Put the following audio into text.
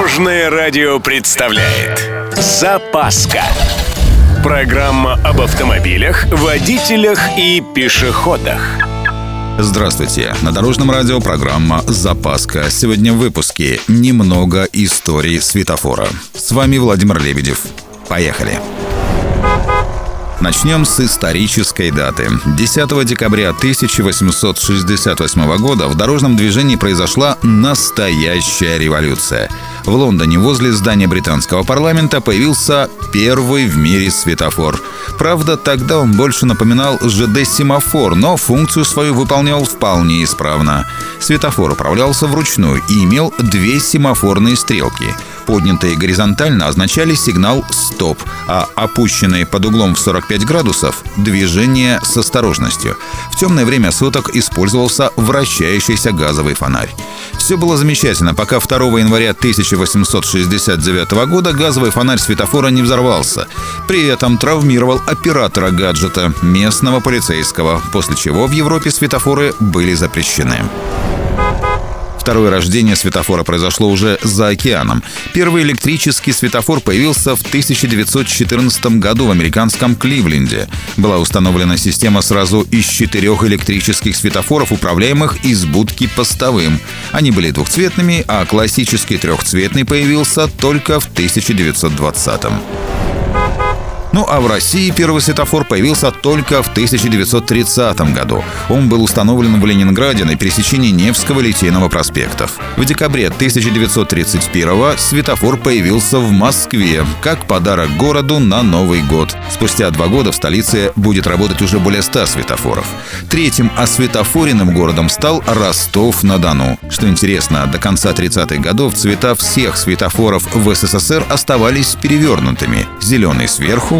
Дорожное радио представляет Запаска Программа об автомобилях, водителях и пешеходах Здравствуйте! На Дорожном радио программа «Запаска». Сегодня в выпуске «Немного истории светофора». С вами Владимир Лебедев. Поехали! Начнем с исторической даты. 10 декабря 1868 года в дорожном движении произошла настоящая революция. В Лондоне возле здания британского парламента появился первый в мире светофор. Правда, тогда он больше напоминал ЖД-семафор, но функцию свою выполнял вполне исправно. Светофор управлялся вручную и имел две семафорные стрелки – поднятые горизонтально означали сигнал «стоп», а опущенные под углом в 45 градусов – движение с осторожностью. В темное время суток использовался вращающийся газовый фонарь. Все было замечательно, пока 2 января 1869 года газовый фонарь светофора не взорвался. При этом травмировал оператора гаджета, местного полицейского, после чего в Европе светофоры были запрещены. Второе рождение светофора произошло уже за океаном. Первый электрический светофор появился в 1914 году в американском Кливленде. Была установлена система сразу из четырех электрических светофоров, управляемых из будки постовым. Они были двухцветными, а классический трехцветный появился только в 1920 -м. Ну а в России первый светофор появился только в 1930 году. Он был установлен в Ленинграде на пересечении Невского Литейного проспектов. В декабре 1931 светофор появился в Москве как подарок городу на Новый год. Спустя два года в столице будет работать уже более 100 светофоров. Третьим осветофоренным городом стал Ростов-на-Дону. Что интересно, до конца 30-х годов цвета всех светофоров в СССР оставались перевернутыми. Зеленый сверху,